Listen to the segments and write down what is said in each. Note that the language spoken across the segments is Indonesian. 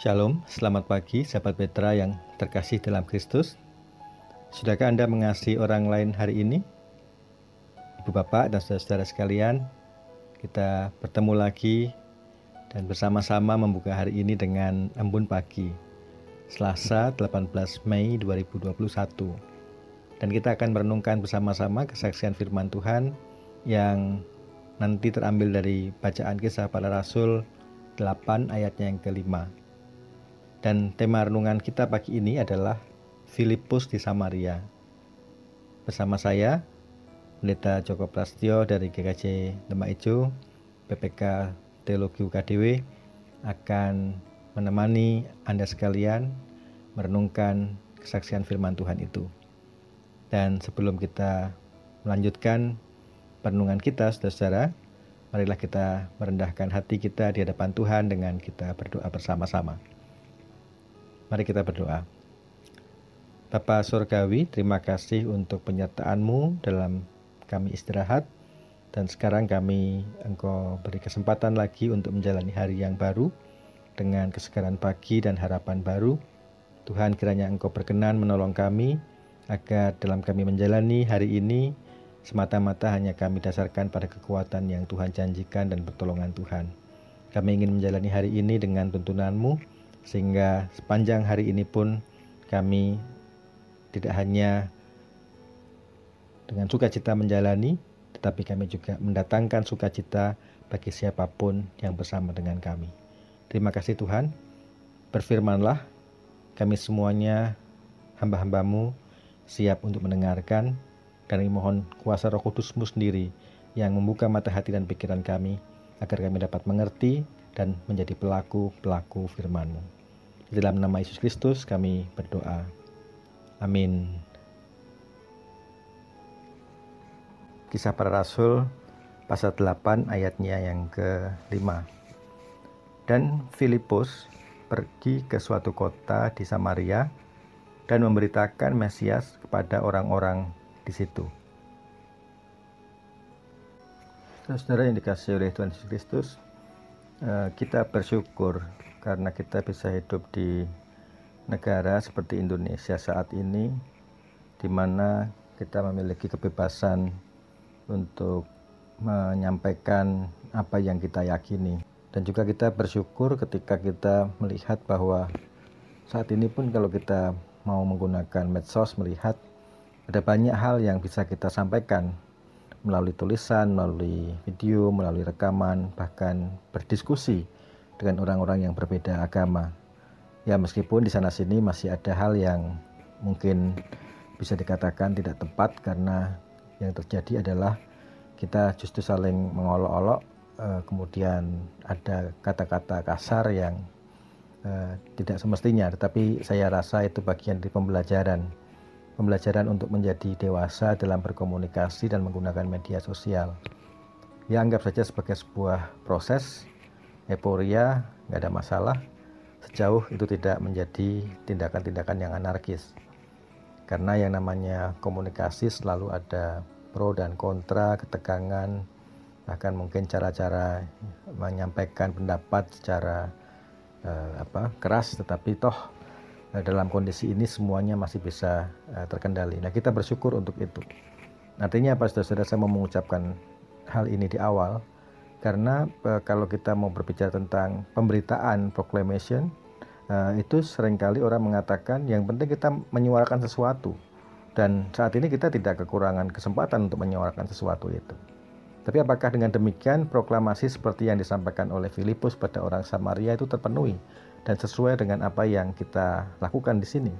Shalom, selamat pagi sahabat Petra yang terkasih dalam Kristus. Sudahkah Anda mengasihi orang lain hari ini? Ibu Bapak dan saudara-saudara sekalian, kita bertemu lagi dan bersama-sama membuka hari ini dengan embun pagi. Selasa 18 Mei 2021. Dan kita akan merenungkan bersama-sama kesaksian firman Tuhan yang nanti terambil dari bacaan kisah para rasul 8 ayatnya yang kelima. Dan tema renungan kita pagi ini adalah Filipus di Samaria. Bersama saya, Pendeta Joko Prastio dari GKJ Demak Ijo, PPK Teologi UKDW akan menemani Anda sekalian merenungkan kesaksian firman Tuhan itu. Dan sebelum kita melanjutkan perenungan kita, saudara-saudara, marilah kita merendahkan hati kita di hadapan Tuhan dengan kita berdoa bersama-sama. Mari kita berdoa. Bapa Surgawi, terima kasih untuk penyertaan-Mu dalam kami istirahat. Dan sekarang kami Engkau beri kesempatan lagi untuk menjalani hari yang baru dengan kesegaran pagi dan harapan baru. Tuhan kiranya Engkau berkenan menolong kami agar dalam kami menjalani hari ini semata-mata hanya kami dasarkan pada kekuatan yang Tuhan janjikan dan pertolongan Tuhan. Kami ingin menjalani hari ini dengan tuntunanmu, sehingga sepanjang hari ini pun kami tidak hanya dengan sukacita menjalani, tetapi kami juga mendatangkan sukacita bagi siapa pun yang bersama dengan kami. Terima kasih Tuhan, berfirmanlah, kami semuanya hamba-hambamu siap untuk mendengarkan, dan mohon kuasa roh kudusmu sendiri yang membuka mata hati dan pikiran kami, agar kami dapat mengerti dan menjadi pelaku-pelaku firman-Mu. Di dalam nama Yesus Kristus kami berdoa. Amin. Kisah para Rasul pasal 8 ayatnya yang ke-5. Dan Filipus pergi ke suatu kota di Samaria dan memberitakan Mesias kepada orang-orang di situ. Saudara yang dikasih oleh Tuhan Yesus Kristus, kita bersyukur karena kita bisa hidup di negara seperti Indonesia saat ini di mana kita memiliki kebebasan untuk menyampaikan apa yang kita yakini. Dan juga kita bersyukur ketika kita melihat bahwa saat ini pun kalau kita mau menggunakan medsos melihat ada banyak hal yang bisa kita sampaikan melalui tulisan, melalui video, melalui rekaman, bahkan berdiskusi dengan orang-orang yang berbeda agama. Ya meskipun di sana sini masih ada hal yang mungkin bisa dikatakan tidak tepat karena yang terjadi adalah kita justru saling mengolok-olok, eh, kemudian ada kata-kata kasar yang eh, tidak semestinya, tetapi saya rasa itu bagian dari pembelajaran pembelajaran untuk menjadi dewasa dalam berkomunikasi dan menggunakan media sosial. Ya anggap saja sebagai sebuah proses, euforia, nggak ada masalah, sejauh itu tidak menjadi tindakan-tindakan yang anarkis. Karena yang namanya komunikasi selalu ada pro dan kontra, ketegangan, bahkan mungkin cara-cara menyampaikan pendapat secara eh, apa keras, tetapi toh dalam kondisi ini semuanya masih bisa uh, terkendali. Nah, kita bersyukur untuk itu. Artinya apa saudara-saudara saya mau mengucapkan hal ini di awal karena uh, kalau kita mau berbicara tentang pemberitaan proclamation itu sering kali orang mengatakan yang penting kita menyuarakan sesuatu dan saat ini kita tidak kekurangan kesempatan untuk menyuarakan sesuatu itu. Tapi apakah dengan demikian proklamasi seperti yang disampaikan oleh Filipus pada orang Samaria itu terpenuhi? Dan sesuai dengan apa yang kita lakukan di sini.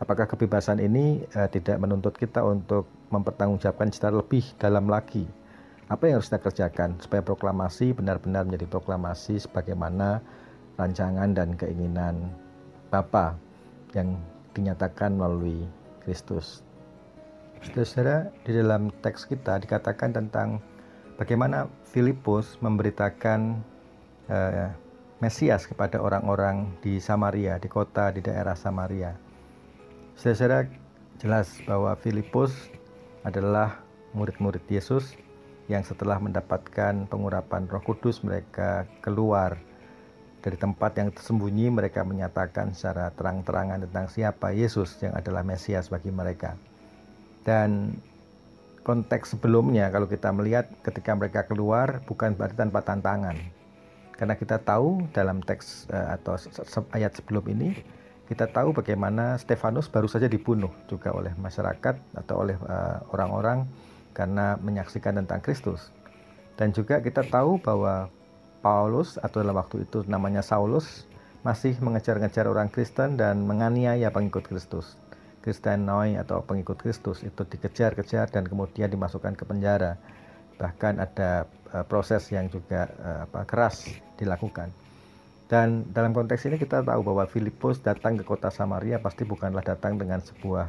Apakah kebebasan ini uh, tidak menuntut kita untuk mempertanggungjawabkan secara lebih dalam lagi apa yang harus kita kerjakan supaya proklamasi benar-benar menjadi proklamasi sebagaimana rancangan dan keinginan Bapa yang dinyatakan melalui Kristus. Saudara, di dalam teks kita dikatakan tentang bagaimana Filipus memberitakan uh, Mesias kepada orang-orang di Samaria, di kota di daerah Samaria. Saudara jelas bahwa Filipus adalah murid-murid Yesus yang setelah mendapatkan pengurapan Roh Kudus mereka keluar dari tempat yang tersembunyi mereka menyatakan secara terang-terangan tentang siapa Yesus yang adalah Mesias bagi mereka. Dan konteks sebelumnya kalau kita melihat ketika mereka keluar bukan berarti tanpa tantangan. Karena kita tahu dalam teks uh, atau ayat sebelum ini kita tahu bagaimana Stefanus baru saja dibunuh juga oleh masyarakat atau oleh eh, orang-orang karena menyaksikan tentang Kristus. Dan juga kita tahu bahwa Paulus atau dalam waktu itu namanya Saulus masih mengejar-ngejar orang Kristen dan menganiaya pengikut Kristus. Kristenoi atau pengikut Kristus itu dikejar-kejar dan kemudian dimasukkan ke penjara. Bahkan ada proses yang juga uh, apa, keras dilakukan. Dan dalam konteks ini kita tahu bahwa Filipus datang ke kota Samaria pasti bukanlah datang dengan sebuah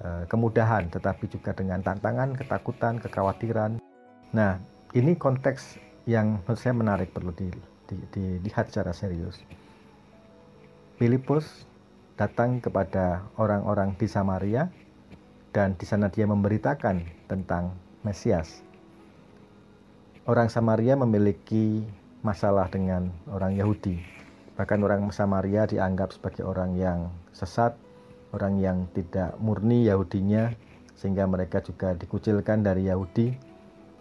uh, kemudahan, tetapi juga dengan tantangan, ketakutan, kekhawatiran. Nah, ini konteks yang menurut saya menarik perlu di, di, dilihat secara serius. Filipus datang kepada orang-orang di Samaria dan di sana dia memberitakan tentang Mesias. Orang Samaria memiliki masalah dengan orang Yahudi. Bahkan orang Samaria dianggap sebagai orang yang sesat, orang yang tidak murni Yahudinya, sehingga mereka juga dikucilkan dari Yahudi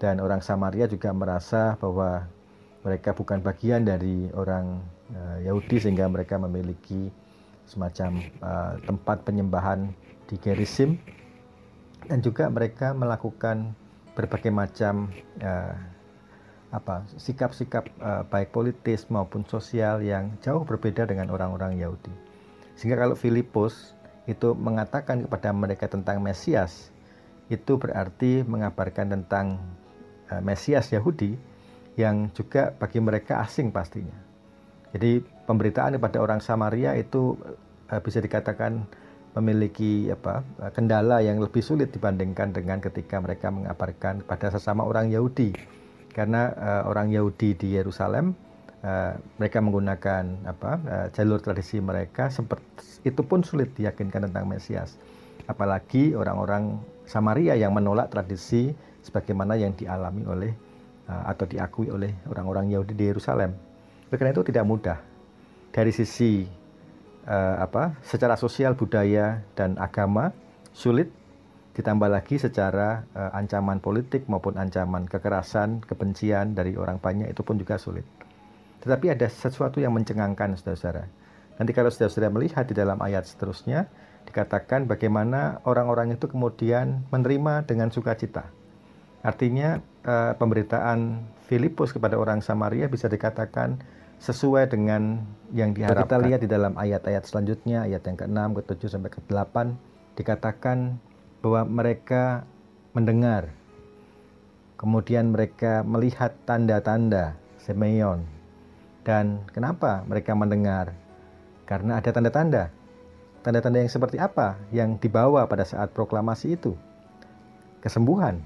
dan orang Samaria juga merasa bahwa mereka bukan bagian dari orang uh, Yahudi sehingga mereka memiliki semacam uh, tempat penyembahan di Gerizim dan juga mereka melakukan berbagai macam uh, apa sikap-sikap uh, baik politis maupun sosial yang jauh berbeda dengan orang-orang Yahudi. Sehingga kalau Filipus itu mengatakan kepada mereka tentang Mesias, itu berarti mengabarkan tentang Eh, Mesias Yahudi yang juga bagi mereka asing pastinya. Jadi pemberitaan kepada orang Samaria itu eh, bisa dikatakan memiliki apa kendala yang lebih sulit dibandingkan dengan ketika mereka mengabarkan kepada sesama orang Yahudi. Karena uh, orang Yahudi di Yerusalem uh, mereka menggunakan apa uh, jalur tradisi mereka seperti itu pun sulit diyakinkan tentang Mesias. Apalagi orang-orang Samaria yang menolak tradisi sebagaimana yang dialami oleh uh, atau diakui oleh orang-orang Yahudi di Yerusalem. Karena itu tidak mudah dari sisi uh, apa secara sosial budaya dan agama sulit ditambah lagi secara uh, ancaman politik maupun ancaman kekerasan, kebencian dari orang banyak itu pun juga sulit. Tetapi ada sesuatu yang mencengangkan saudara-saudara. Nanti kalau saudara-saudara melihat di dalam ayat seterusnya dikatakan bagaimana orang-orang itu kemudian menerima dengan sukacita. Artinya uh, pemberitaan Filipus kepada orang Samaria bisa dikatakan sesuai dengan yang diharapkan. Kita lihat di dalam ayat-ayat selanjutnya, ayat yang ke-6, ke-7 sampai ke-8 dikatakan bahwa mereka mendengar kemudian mereka melihat tanda-tanda Simeon. Dan kenapa mereka mendengar? Karena ada tanda-tanda. Tanda-tanda yang seperti apa yang dibawa pada saat proklamasi itu? Kesembuhan,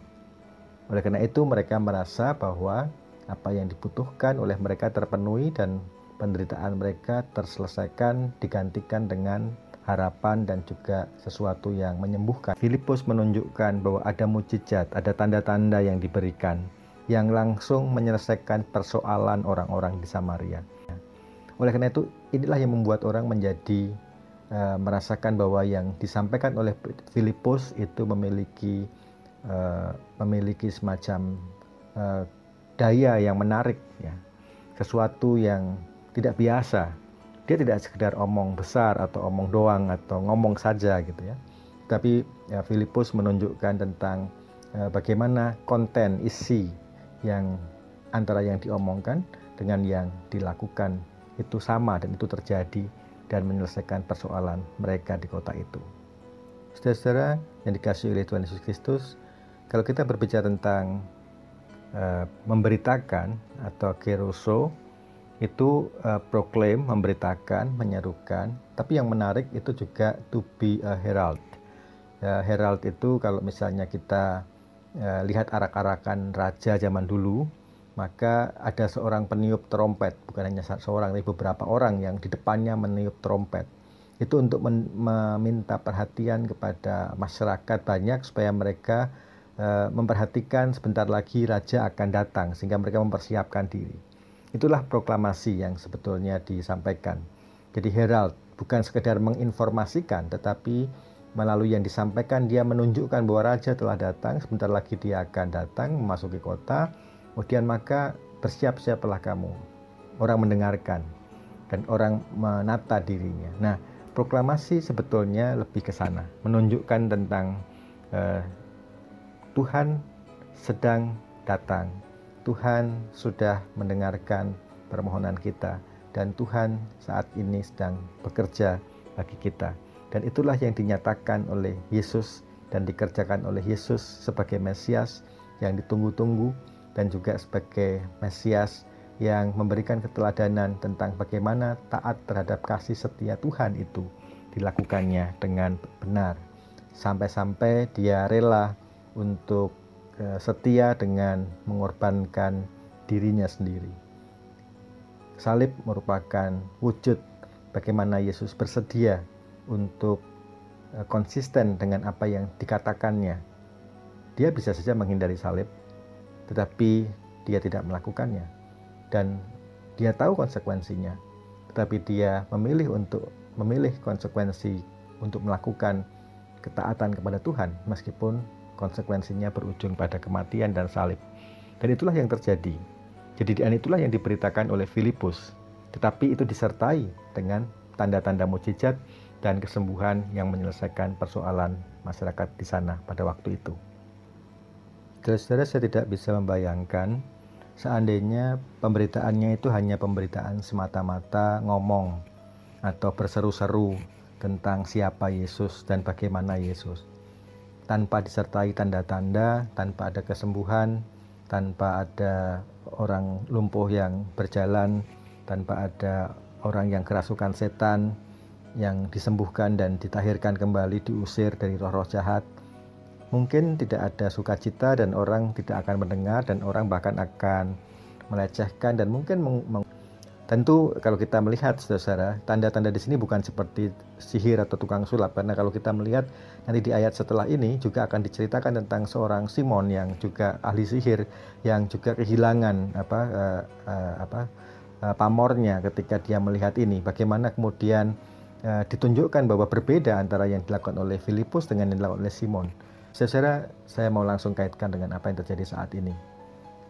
oleh karena itu mereka merasa bahwa apa yang dibutuhkan oleh mereka terpenuhi dan penderitaan mereka terselesaikan digantikan dengan harapan dan juga sesuatu yang menyembuhkan. Filipus menunjukkan bahwa ada mujizat, ada tanda-tanda yang diberikan yang langsung menyelesaikan persoalan orang-orang di Samaria. Oleh karena itu, inilah yang membuat orang menjadi uh, merasakan bahwa yang disampaikan oleh Filipus itu memiliki uh, memiliki semacam uh, daya yang menarik ya sesuatu yang tidak biasa dia tidak sekedar omong besar atau omong doang atau ngomong saja gitu ya tapi ya, Filipus menunjukkan tentang uh, bagaimana konten isi yang antara yang diomongkan dengan yang dilakukan itu sama dan itu terjadi dan menyelesaikan persoalan mereka di kota itu. Saudara-saudara yang dikasih oleh Tuhan Yesus Kristus, kalau kita berbicara tentang uh, memberitakan atau keruso itu uh, proclaim, memberitakan, menyerukan. Tapi yang menarik itu juga to be a herald. Uh, herald itu kalau misalnya kita uh, lihat arak-arakan raja zaman dulu, maka ada seorang peniup trompet, bukan hanya seorang, tapi beberapa orang yang di depannya meniup trompet. Itu untuk meminta perhatian kepada masyarakat banyak supaya mereka Eh, memperhatikan sebentar lagi raja akan datang sehingga mereka mempersiapkan diri. Itulah proklamasi yang sebetulnya disampaikan. Jadi herald bukan sekedar menginformasikan tetapi melalui yang disampaikan dia menunjukkan bahwa raja telah datang, sebentar lagi dia akan datang memasuki kota. Kemudian maka bersiap-siaplah kamu. Orang mendengarkan dan orang menata dirinya. Nah, proklamasi sebetulnya lebih ke sana, menunjukkan tentang uh, Tuhan sedang datang. Tuhan sudah mendengarkan permohonan kita dan Tuhan saat ini sedang bekerja bagi kita. Dan itulah yang dinyatakan oleh Yesus dan dikerjakan oleh Yesus sebagai Mesias yang ditunggu-tunggu dan juga sebagai Mesias yang memberikan keteladanan tentang bagaimana taat terhadap kasih setia Tuhan itu dilakukannya dengan benar sampai-sampai dia rela untuk setia dengan mengorbankan dirinya sendiri. Salib merupakan wujud bagaimana Yesus bersedia untuk eh, konsisten dengan apa yang dikatakannya. Dia bisa saja menghindari salib, tetapi dia tidak melakukannya dan dia tahu konsekuensinya tetapi dia memilih untuk memilih konsekuensi untuk melakukan ketaatan kepada Tuhan meskipun konsekuensinya berujung pada kematian dan salib. Dan itulah yang terjadi. Jadi dan itulah yang diberitakan oleh Filipus. Tetapi itu disertai dengan tanda-tanda mujizat dan kesembuhan yang menyelesaikan persoalan masyarakat di sana pada waktu itu. Saudara, saya tidak bisa membayangkan seandainya pemberitaannya itu hanya pemberitaan semata-mata ngomong atau berseru-seru tentang siapa Yesus dan bagaimana Yesus tanpa disertai tanda-tanda, tanpa ada kesembuhan, tanpa ada orang lumpuh yang berjalan, tanpa ada orang yang kerasukan setan yang disembuhkan dan ditahirkan kembali diusir dari roh-roh jahat. Mungkin tidak ada sukacita dan orang tidak akan mendengar dan orang bahkan akan melecehkan dan mungkin meng, tentu kalau kita melihat saudara tanda-tanda di sini bukan seperti sihir atau tukang sulap. Karena kalau kita melihat nanti di ayat setelah ini juga akan diceritakan tentang seorang Simon yang juga ahli sihir yang juga kehilangan apa uh, uh, apa uh, pamornya ketika dia melihat ini. Bagaimana kemudian uh, ditunjukkan bahwa berbeda antara yang dilakukan oleh Filipus dengan yang dilakukan oleh Simon. Saudara, saya mau langsung kaitkan dengan apa yang terjadi saat ini.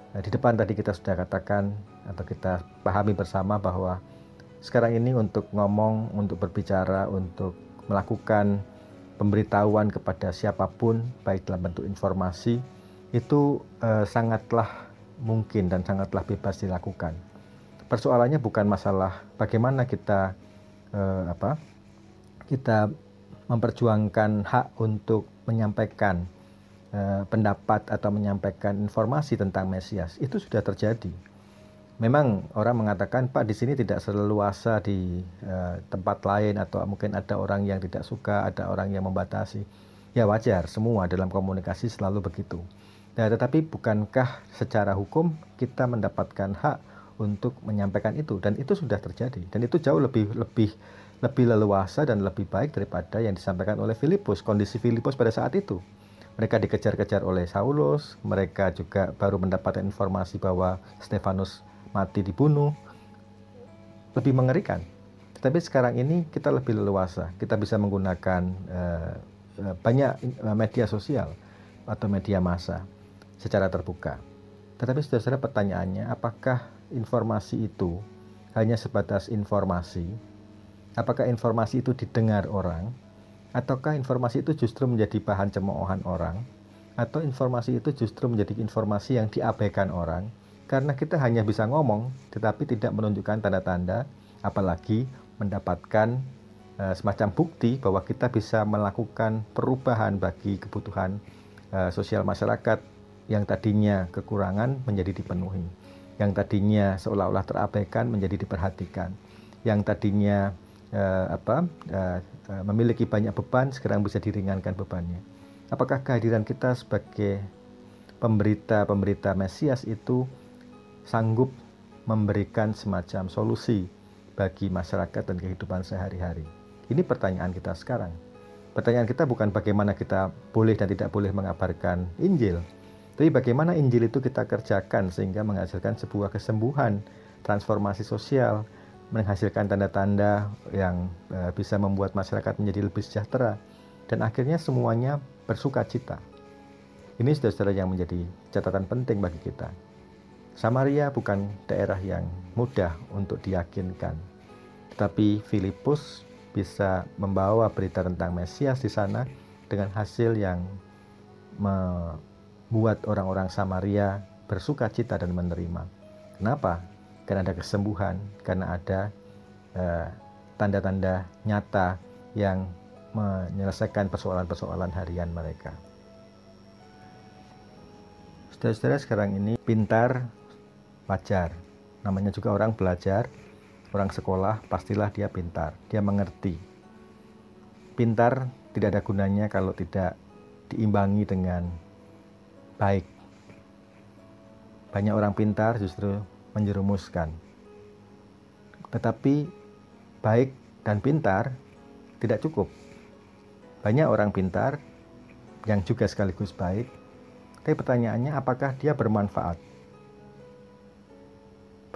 Nah, di depan tadi kita sudah katakan atau kita pahami bersama bahwa sekarang ini untuk ngomong, untuk berbicara, untuk melakukan pemberitahuan kepada siapa pun, baik dalam bentuk informasi, itu eh, sangatlah mungkin dan sangatlah bebas dilakukan. Persoalannya bukan masalah bagaimana kita eh, apa kita memperjuangkan hak untuk menyampaikan uh, pendapat atau menyampaikan informasi tentang Mesias itu sudah terjadi. Memang orang mengatakan Pak di sini tidak seleluasa di uh, tempat lain atau mungkin ada orang yang tidak suka, ada orang yang membatasi. Ya wajar, semua dalam komunikasi selalu begitu. Nah, tetapi bukankah secara hukum kita mendapatkan hak untuk menyampaikan itu dan itu sudah terjadi dan itu jauh lebih lebih lebih leluasa dan lebih baik daripada yang disampaikan oleh Filipus, kondisi Filipus pada saat itu. Mereka dikejar-kejar oleh Saulus, mereka juga baru mendapatkan informasi bahwa Stefanus mati dibunuh. Lebih mengerikan. Tetapi sekarang ini kita lebih leluasa, kita bisa menggunakan uh, banyak media sosial atau media massa secara terbuka. Tetapi saudara pertanyaannya, apakah informasi itu hanya sebatas informasi Apakah informasi itu didengar orang? Ataukah informasi itu justru menjadi bahan cemoohan orang? Atau informasi itu justru menjadi informasi yang diabaikan orang? Karena kita hanya bisa ngomong, tetapi tidak menunjukkan tanda-tanda, apalagi mendapatkan uh, semacam bukti bahwa kita bisa melakukan perubahan bagi kebutuhan uh, sosial masyarakat yang tadinya kekurangan menjadi dipenuhi, yang tadinya seolah-olah terabaikan menjadi diperhatikan, yang tadinya uh, apa uh, uh, memiliki banyak beban sekarang bisa diringankan bebannya. Apakah kehadiran kita sebagai pemberita-pemberita Mesias itu sanggup memberikan semacam solusi bagi masyarakat dan kehidupan sehari-hari? Ini pertanyaan kita sekarang. Pertanyaan kita bukan bagaimana kita boleh dan tidak boleh mengabarkan Injil, tapi bagaimana Injil itu kita kerjakan sehingga menghasilkan sebuah kesembuhan transformasi sosial, menghasilkan tanda-tanda yang uh, bisa membuat masyarakat menjadi lebih sejahtera dan akhirnya semuanya bersuka cita. Ini saudara-saudara yang menjadi catatan penting bagi kita. Samaria bukan daerah yang mudah untuk diyakinkan, tetapi Filipus bisa membawa berita tentang Mesias di sana dengan hasil yang membuat orang-orang Samaria bersuka cita dan menerima. Kenapa? Karena ada kesembuhan, karena ada eh, tanda-tanda uh, nyata yang menyelesaikan persoalan-persoalan harian mereka. Saudara-saudara sekarang ini pintar wajar, namanya juga orang belajar, orang sekolah pastilah dia pintar, dia mengerti. Pintar tidak ada gunanya kalau tidak diimbangi dengan baik. Banyak orang pintar justru menjerumuskan. Tetapi baik dan pintar tidak cukup. Banyak orang pintar yang juga sekaligus baik, tapi pertanyaannya apakah dia bermanfaat?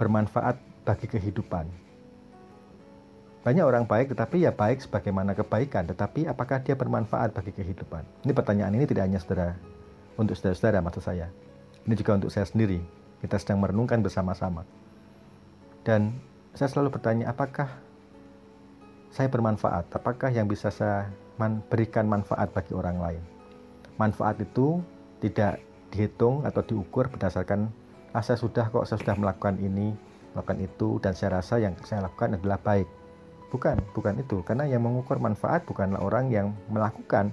Bermanfaat bagi kehidupan. Banyak orang baik tetapi ya baik sebagaimana kebaikan, tetapi apakah dia bermanfaat bagi kehidupan? Ini pertanyaan ini tidak hanya saudara untuk saudara-saudara maksud saya. Ini juga untuk saya sendiri. Kita sedang merenungkan bersama-sama. Dan saya selalu bertanya, apakah saya bermanfaat? Apakah yang bisa saya berikan manfaat bagi orang lain? Manfaat itu tidak dihitung atau diukur berdasarkan ah saya sudah kok saya sudah melakukan ini, melakukan itu dan saya rasa yang saya lakukan adalah baik. Bukan, bukan itu. Karena yang mengukur manfaat bukanlah orang yang melakukan.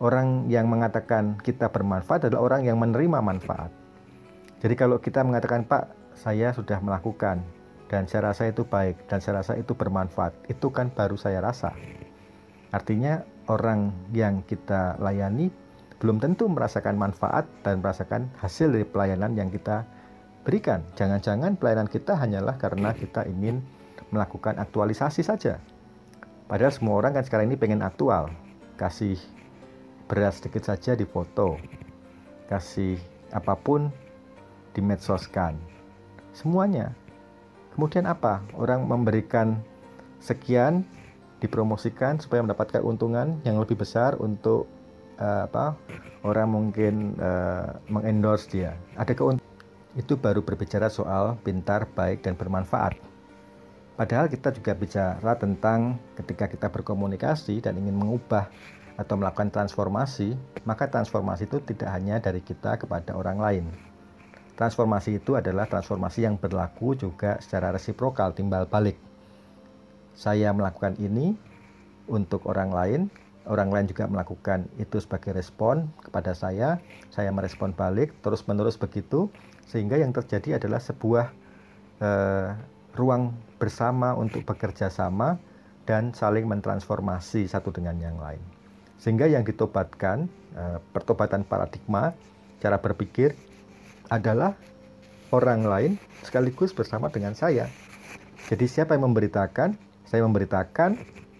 Orang yang mengatakan kita bermanfaat adalah orang yang menerima manfaat. Jadi kalau kita mengatakan Pak, saya sudah melakukan dan saya rasa itu baik dan saya rasa itu bermanfaat, itu kan baru saya rasa. Artinya orang yang kita layani belum tentu merasakan manfaat dan merasakan hasil dari pelayanan yang kita berikan. Jangan-jangan pelayanan kita hanyalah karena kita ingin melakukan aktualisasi saja. Padahal semua orang kan sekarang ini pengen aktual. Kasih beras sedikit saja di foto. Kasih apa pun dimedsoskan. Semuanya. Kemudian apa? Orang memberikan sekian dipromosikan supaya mendapatkan keuntungan yang lebih besar untuk uh, apa? Orang mungkin uh, mengendorse dia. Ada keuntungan itu baru berbicara soal pintar, baik dan bermanfaat. Padahal kita juga bicara tentang ketika kita berkomunikasi dan ingin mengubah atau melakukan transformasi, maka transformasi itu tidak hanya dari kita kepada orang lain, Transformasi itu adalah transformasi yang berlaku juga secara resiprokal, timbal balik. Saya melakukan ini untuk orang lain, orang lain juga melakukan itu sebagai respon kepada saya, saya merespon balik, terus-menerus begitu, sehingga yang terjadi adalah sebuah eh, ruang bersama untuk bekerja sama dan saling mentransformasi satu dengan yang lain. Sehingga yang ditobatkan, eh, pertobatan paradigma, cara berpikir, adalah orang lain sekaligus bersama dengan saya. Jadi siapa yang memberitakan, saya memberitakan,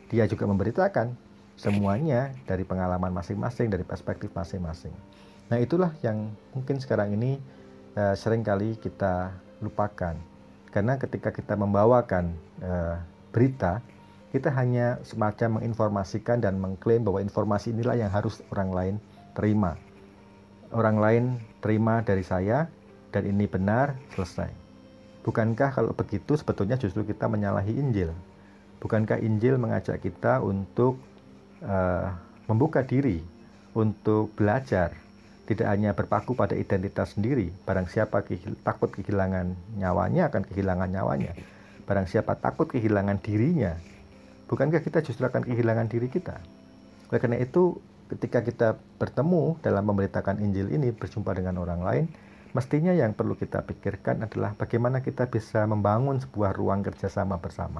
dia juga memberitakan. Semuanya dari pengalaman masing-masing, dari perspektif masing-masing. Nah itulah yang mungkin sekarang ini uh, sering kali kita lupakan. Karena ketika kita membawakan uh, berita, kita hanya semacam menginformasikan dan mengklaim bahwa informasi inilah yang harus orang lain terima orang lain terima dari saya dan ini benar, selesai. Bukankah kalau begitu sebetulnya justru kita menyalahi Injil? Bukankah Injil mengajak kita untuk uh, membuka diri, untuk belajar, tidak hanya berpaku pada identitas sendiri. Barang siapa kehil takut kehilangan nyawanya akan kehilangan nyawanya. Barang siapa takut kehilangan dirinya, bukankah kita justru akan kehilangan diri kita? Oleh karena itu, ketika kita bertemu dalam memberitakan Injil ini berjumpa dengan orang lain, mestinya yang perlu kita pikirkan adalah bagaimana kita bisa membangun sebuah ruang kerjasama bersama.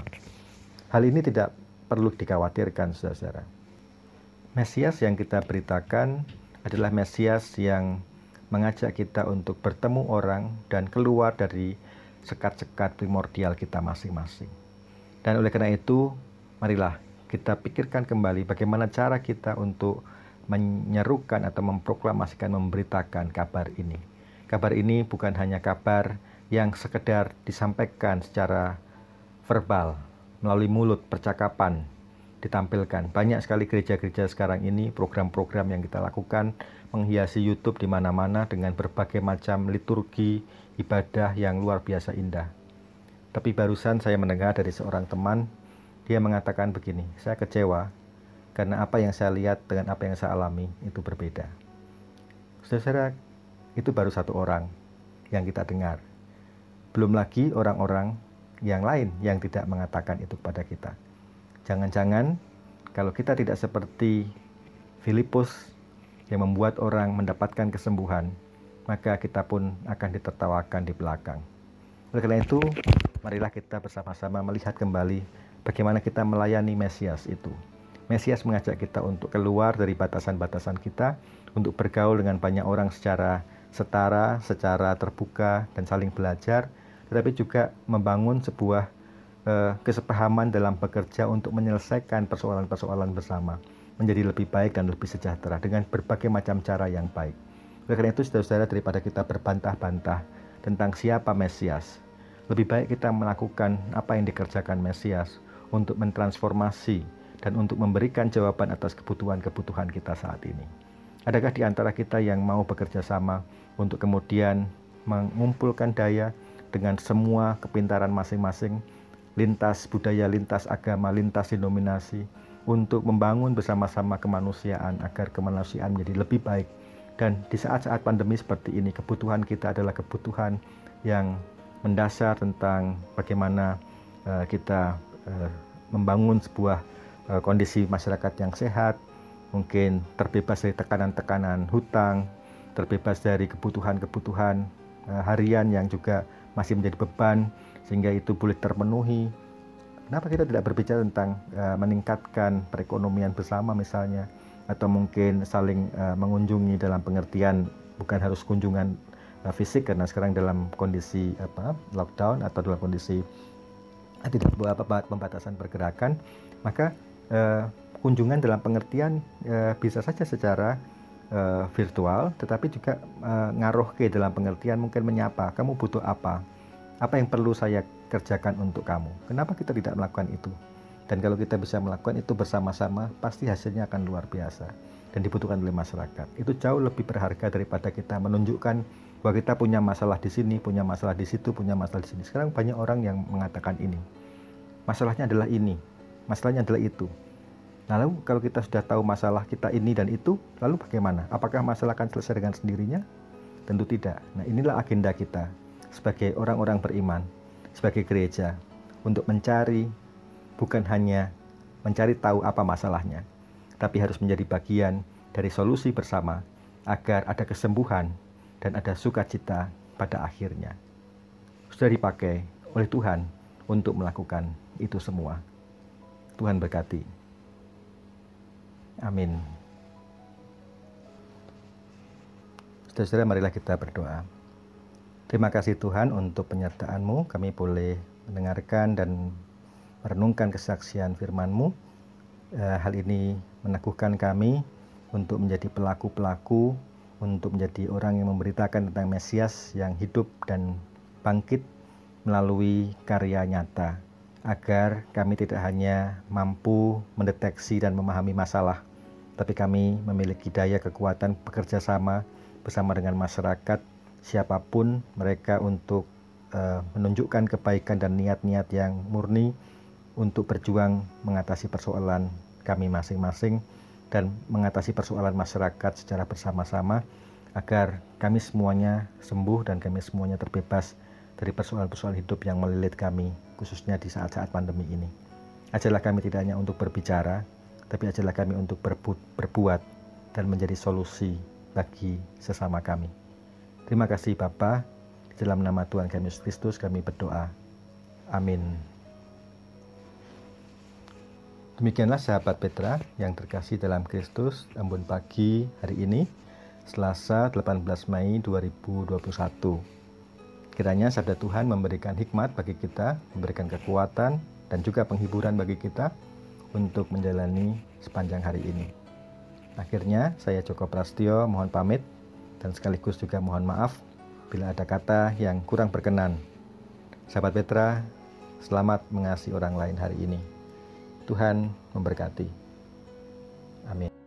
Hal ini tidak perlu dikhawatirkan, saudara-saudara. Mesias yang kita beritakan adalah Mesias yang mengajak kita untuk bertemu orang dan keluar dari sekat-sekat primordial kita masing-masing. Dan oleh karena itu, marilah kita pikirkan kembali bagaimana cara kita untuk menyerukan atau memproklamasikan, memberitakan kabar ini. Kabar ini bukan hanya kabar yang sekedar disampaikan secara verbal melalui mulut percakapan ditampilkan. Banyak sekali gereja-gereja sekarang ini program-program yang kita lakukan menghiasi YouTube di mana-mana dengan berbagai macam liturgi ibadah yang luar biasa indah. Tapi barusan saya mendengar dari seorang teman dia mengatakan begini, saya kecewa karena apa yang saya lihat dengan apa yang saya alami itu berbeda. Saudara, itu baru satu orang yang kita dengar. Belum lagi orang-orang yang lain yang tidak mengatakan itu kepada kita. Jangan-jangan kalau kita tidak seperti Filipus yang membuat orang mendapatkan kesembuhan, maka kita pun akan ditertawakan di belakang. Oleh karena itu, marilah kita bersama-sama melihat kembali bagaimana kita melayani Mesias itu. Mesias mengajak kita untuk keluar dari batasan-batasan kita, untuk bergaul dengan banyak orang secara setara, secara terbuka, dan saling belajar, tetapi juga membangun sebuah uh, kesepahaman dalam bekerja untuk menyelesaikan persoalan-persoalan bersama menjadi lebih baik dan lebih sejahtera dengan berbagai macam cara yang baik. Oleh karena itu, saudara-saudara, daripada kita berbantah-bantah tentang siapa Mesias, lebih baik kita melakukan apa yang dikerjakan Mesias untuk mentransformasi dan untuk memberikan jawaban atas kebutuhan-kebutuhan kita saat ini. Adakah di antara kita yang mau bekerja sama untuk kemudian mengumpulkan daya dengan semua kepintaran masing-masing, lintas budaya, lintas agama, lintas denominasi, untuk membangun bersama-sama kemanusiaan agar kemanusiaan menjadi lebih baik. Dan di saat-saat pandemi seperti ini, kebutuhan kita adalah kebutuhan yang mendasar tentang bagaimana uh, kita uh, membangun sebuah kondisi masyarakat yang sehat, mungkin terbebas dari tekanan-tekanan hutang, terbebas dari kebutuhan-kebutuhan harian yang juga masih menjadi beban sehingga itu boleh terpenuhi. Kenapa kita tidak berbicara tentang uh, meningkatkan perekonomian bersama misalnya atau mungkin saling mengunjungi dalam pengertian bukan harus kunjungan fisik karena sekarang dalam kondisi apa lockdown atau dalam kondisi tidak apa pembatasan pergerakan maka uh, kunjungan dalam pengertian uh, bisa saja secara uh, virtual, tetapi juga uh, ngaruh ke dalam pengertian mungkin menyapa, kamu butuh apa? Apa yang perlu saya kerjakan untuk kamu? Kenapa kita tidak melakukan itu? Dan kalau kita bisa melakukan itu bersama-sama, pasti hasilnya akan luar biasa dan dibutuhkan oleh masyarakat. Itu jauh lebih berharga daripada kita menunjukkan bahwa kita punya masalah di sini, punya masalah di situ, punya masalah di sini. Sekarang banyak orang yang mengatakan ini. Masalahnya adalah ini, masalahnya adalah itu. Lalu kalau kita sudah tahu masalah kita ini dan itu, lalu bagaimana? Apakah masalah akan selesai dengan sendirinya? Tentu tidak. Nah inilah agenda kita sebagai orang-orang beriman, sebagai gereja, untuk mencari bukan hanya mencari tahu apa masalahnya, tapi harus menjadi bagian dari solusi bersama agar ada kesembuhan dan ada sukacita pada akhirnya. Sudah dipakai oleh Tuhan untuk melakukan itu semua. Tuhan berkati. Amin. Saudara-saudara, marilah kita berdoa. Terima kasih Tuhan untuk penyertaan-Mu. Kami boleh mendengarkan dan merenungkan kesaksian firman-Mu. Eh, hal ini meneguhkan kami untuk menjadi pelaku-pelaku, untuk menjadi orang yang memberitakan tentang Mesias yang hidup dan bangkit melalui karya nyata, agar kami tidak hanya mampu mendeteksi dan memahami masalah, tapi kami memiliki daya kekuatan bekerja sama bersama dengan masyarakat siapa pun mereka untuk uh, menunjukkan kebaikan dan niat-niat yang murni untuk berjuang mengatasi persoalan kami masing-masing dan mengatasi persoalan masyarakat secara bersama-sama agar kami semuanya sembuh dan kami semuanya terbebas dari persoalan-persoalan hidup yang melilit kami khususnya di saat-saat pandemi ini. Ajarlah kami tidak hanya untuk berbicara, tapi ajarlah kami untuk berbu berbuat dan menjadi solusi bagi sesama kami. Terima kasih Bapa, dalam nama Tuhan kami Yesus Kristus kami berdoa. Amin. Demikianlah sahabat Petra yang terkasih dalam Kristus, embun pagi hari ini, Selasa 18 Mei 2021. Kiranya sabda Tuhan memberikan hikmat bagi kita, memberikan kekuatan dan juga penghiburan bagi kita, untuk menjalani sepanjang hari ini. Akhirnya, saya Joko Prastio mohon pamit dan sekaligus juga mohon maaf bila ada kata yang kurang berkenan. Sahabat Petra, selamat mengasihi orang lain hari ini. Tuhan memberkati. Amin.